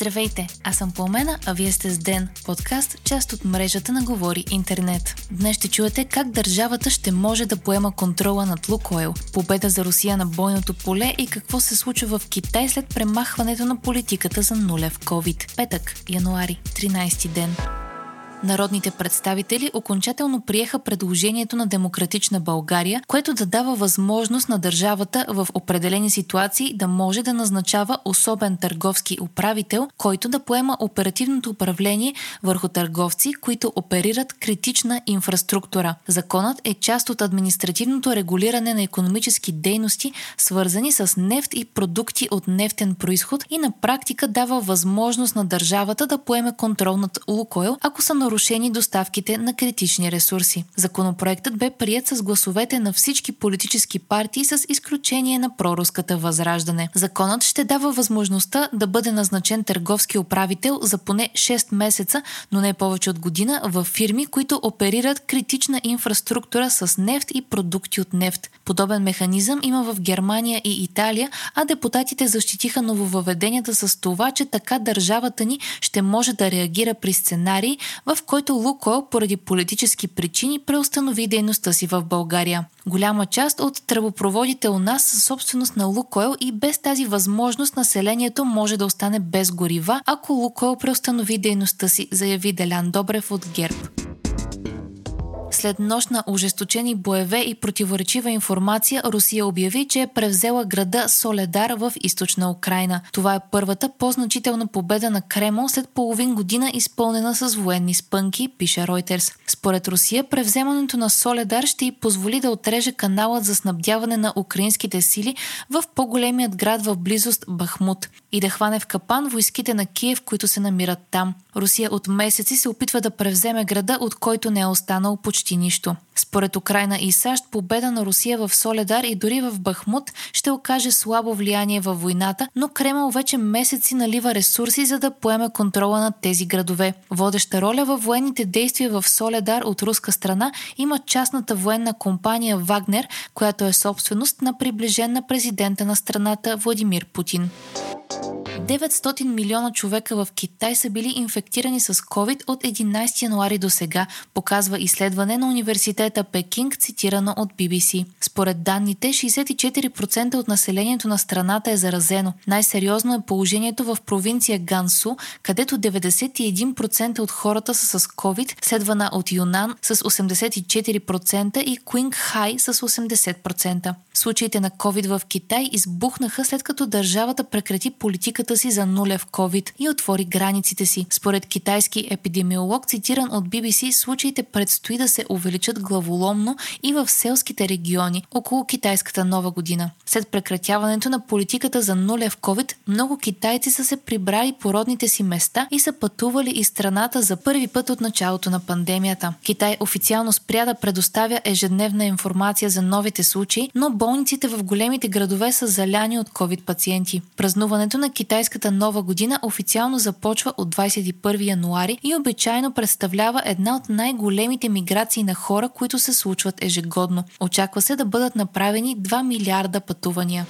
Здравейте, аз съм Пламена, а вие сте с Ден, подкаст, част от мрежата на Говори Интернет. Днес ще чуете как държавата ще може да поема контрола над Лукойл, победа за Русия на бойното поле и какво се случва в Китай след премахването на политиката за нулев COVID. Петък, януари, 13 ден. Народните представители окончателно приеха предложението на Демократична България, което да дава възможност на държавата в определени ситуации да може да назначава особен търговски управител, който да поема оперативното управление върху търговци, които оперират критична инфраструктура. Законът е част от административното регулиране на економически дейности, свързани с нефт и продукти от нефтен происход и на практика дава възможност на държавата да поеме контрол над Лукойл, ако са нарушени доставките на критични ресурси. Законопроектът бе прият с гласовете на всички политически партии с изключение на проруската възраждане. Законът ще дава възможността да бъде назначен търговски управител за поне 6 месеца, но не повече от година в фирми, които оперират критична инфраструктура с нефт и продукти от нефт. Подобен механизъм има в Германия и Италия, а депутатите защитиха нововъведенията с това, че така държавата ни ще може да реагира при сценарии, в в който Лукойл поради политически причини преустанови дейността си в България. Голяма част от тръбопроводите у нас са собственост на Лукойл и без тази възможност населението може да остане без горива, ако Лукойл преустанови дейността си, заяви Делян Добрев от ГЕРБ. След нощ на ожесточени боеве и противоречива информация, Русия обяви, че е превзела града Соледар в източна Украина. Това е първата по-значителна победа на Кремл след половин година изпълнена с военни спънки, пише Reuters. Според Русия, превземането на Соледар ще й позволи да отреже каналът за снабдяване на украинските сили в по-големият град в близост Бахмут и да хване в капан войските на Киев, които се намират там. Русия от месеци се опитва да превземе града, от който не е останал почти нищо. Според Украина и САЩ, победа на Русия в Соледар и дори в Бахмут ще окаже слабо влияние във войната, но Кремъл вече месеци налива ресурси, за да поеме контрола над тези градове. Водеща роля във военните действия в Соледар от руска страна има частната военна компания Вагнер, която е собственост на приближен на президента на страната Владимир Путин. 900 милиона човека в Китай са били инфектирани с COVID от 11 януари до сега, показва изследване на университета Пекинг, цитирано от BBC. Според данните, 64% от населението на страната е заразено. Най-сериозно е положението в провинция Гансу, където 91% от хората са с COVID, следвана от Юнан с 84% и Куинг Хай с 80%. Случаите на COVID в Китай избухнаха след като държавата прекрати политиката си за нулев COVID и отвори границите си. Според китайски епидемиолог, цитиран от BBC, случаите предстои да се увеличат главоломно и в селските региони около китайската нова година. След прекратяването на политиката за нулев COVID, много китайци са се прибрали по родните си места и са пътували из страната за първи път от началото на пандемията. Китай официално спря да предоставя ежедневна информация за новите случаи, но болниците в големите градове са заляни от COVID пациенти. Празнуването на китайската нова година официално започва от 21 януари и обичайно представлява една от най-големите миграции на хора, които се случват ежегодно. Очаква се да бъдат направени 2 милиарда пътувания.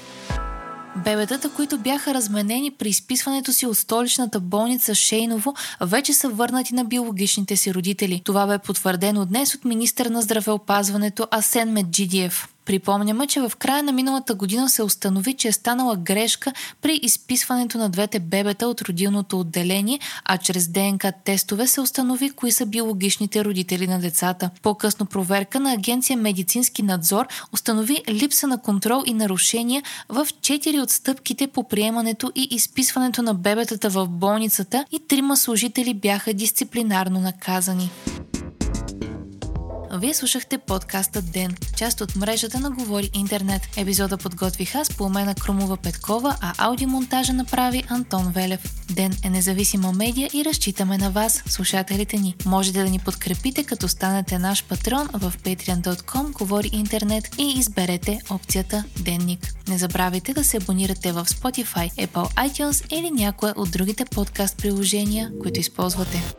Бебетата, които бяха разменени при изписването си от столичната болница Шейново, вече са върнати на биологичните си родители. Това бе потвърдено днес от министър на здравеопазването Асен Меджидиев. Припомняме, че в края на миналата година се установи, че е станала грешка при изписването на двете бебета от родилното отделение, а чрез ДНК тестове се установи кои са биологичните родители на децата. По-късно проверка на агенция Медицински надзор установи липса на контрол и нарушения в четири от стъпките по приемането и изписването на бебетата в болницата и трима служители бяха дисциплинарно наказани. Вие слушахте подкаста Ден, част от мрежата на Говори Интернет. Епизода подготвих аз по умена Крумова Петкова, а аудиомонтажа направи Антон Велев. Ден е независима медия и разчитаме на вас, слушателите ни. Можете да ни подкрепите, като станете наш патрон в patreon.com Говори Интернет и изберете опцията Денник. Не забравяйте да се абонирате в Spotify, Apple iTunes или някое от другите подкаст приложения, които използвате.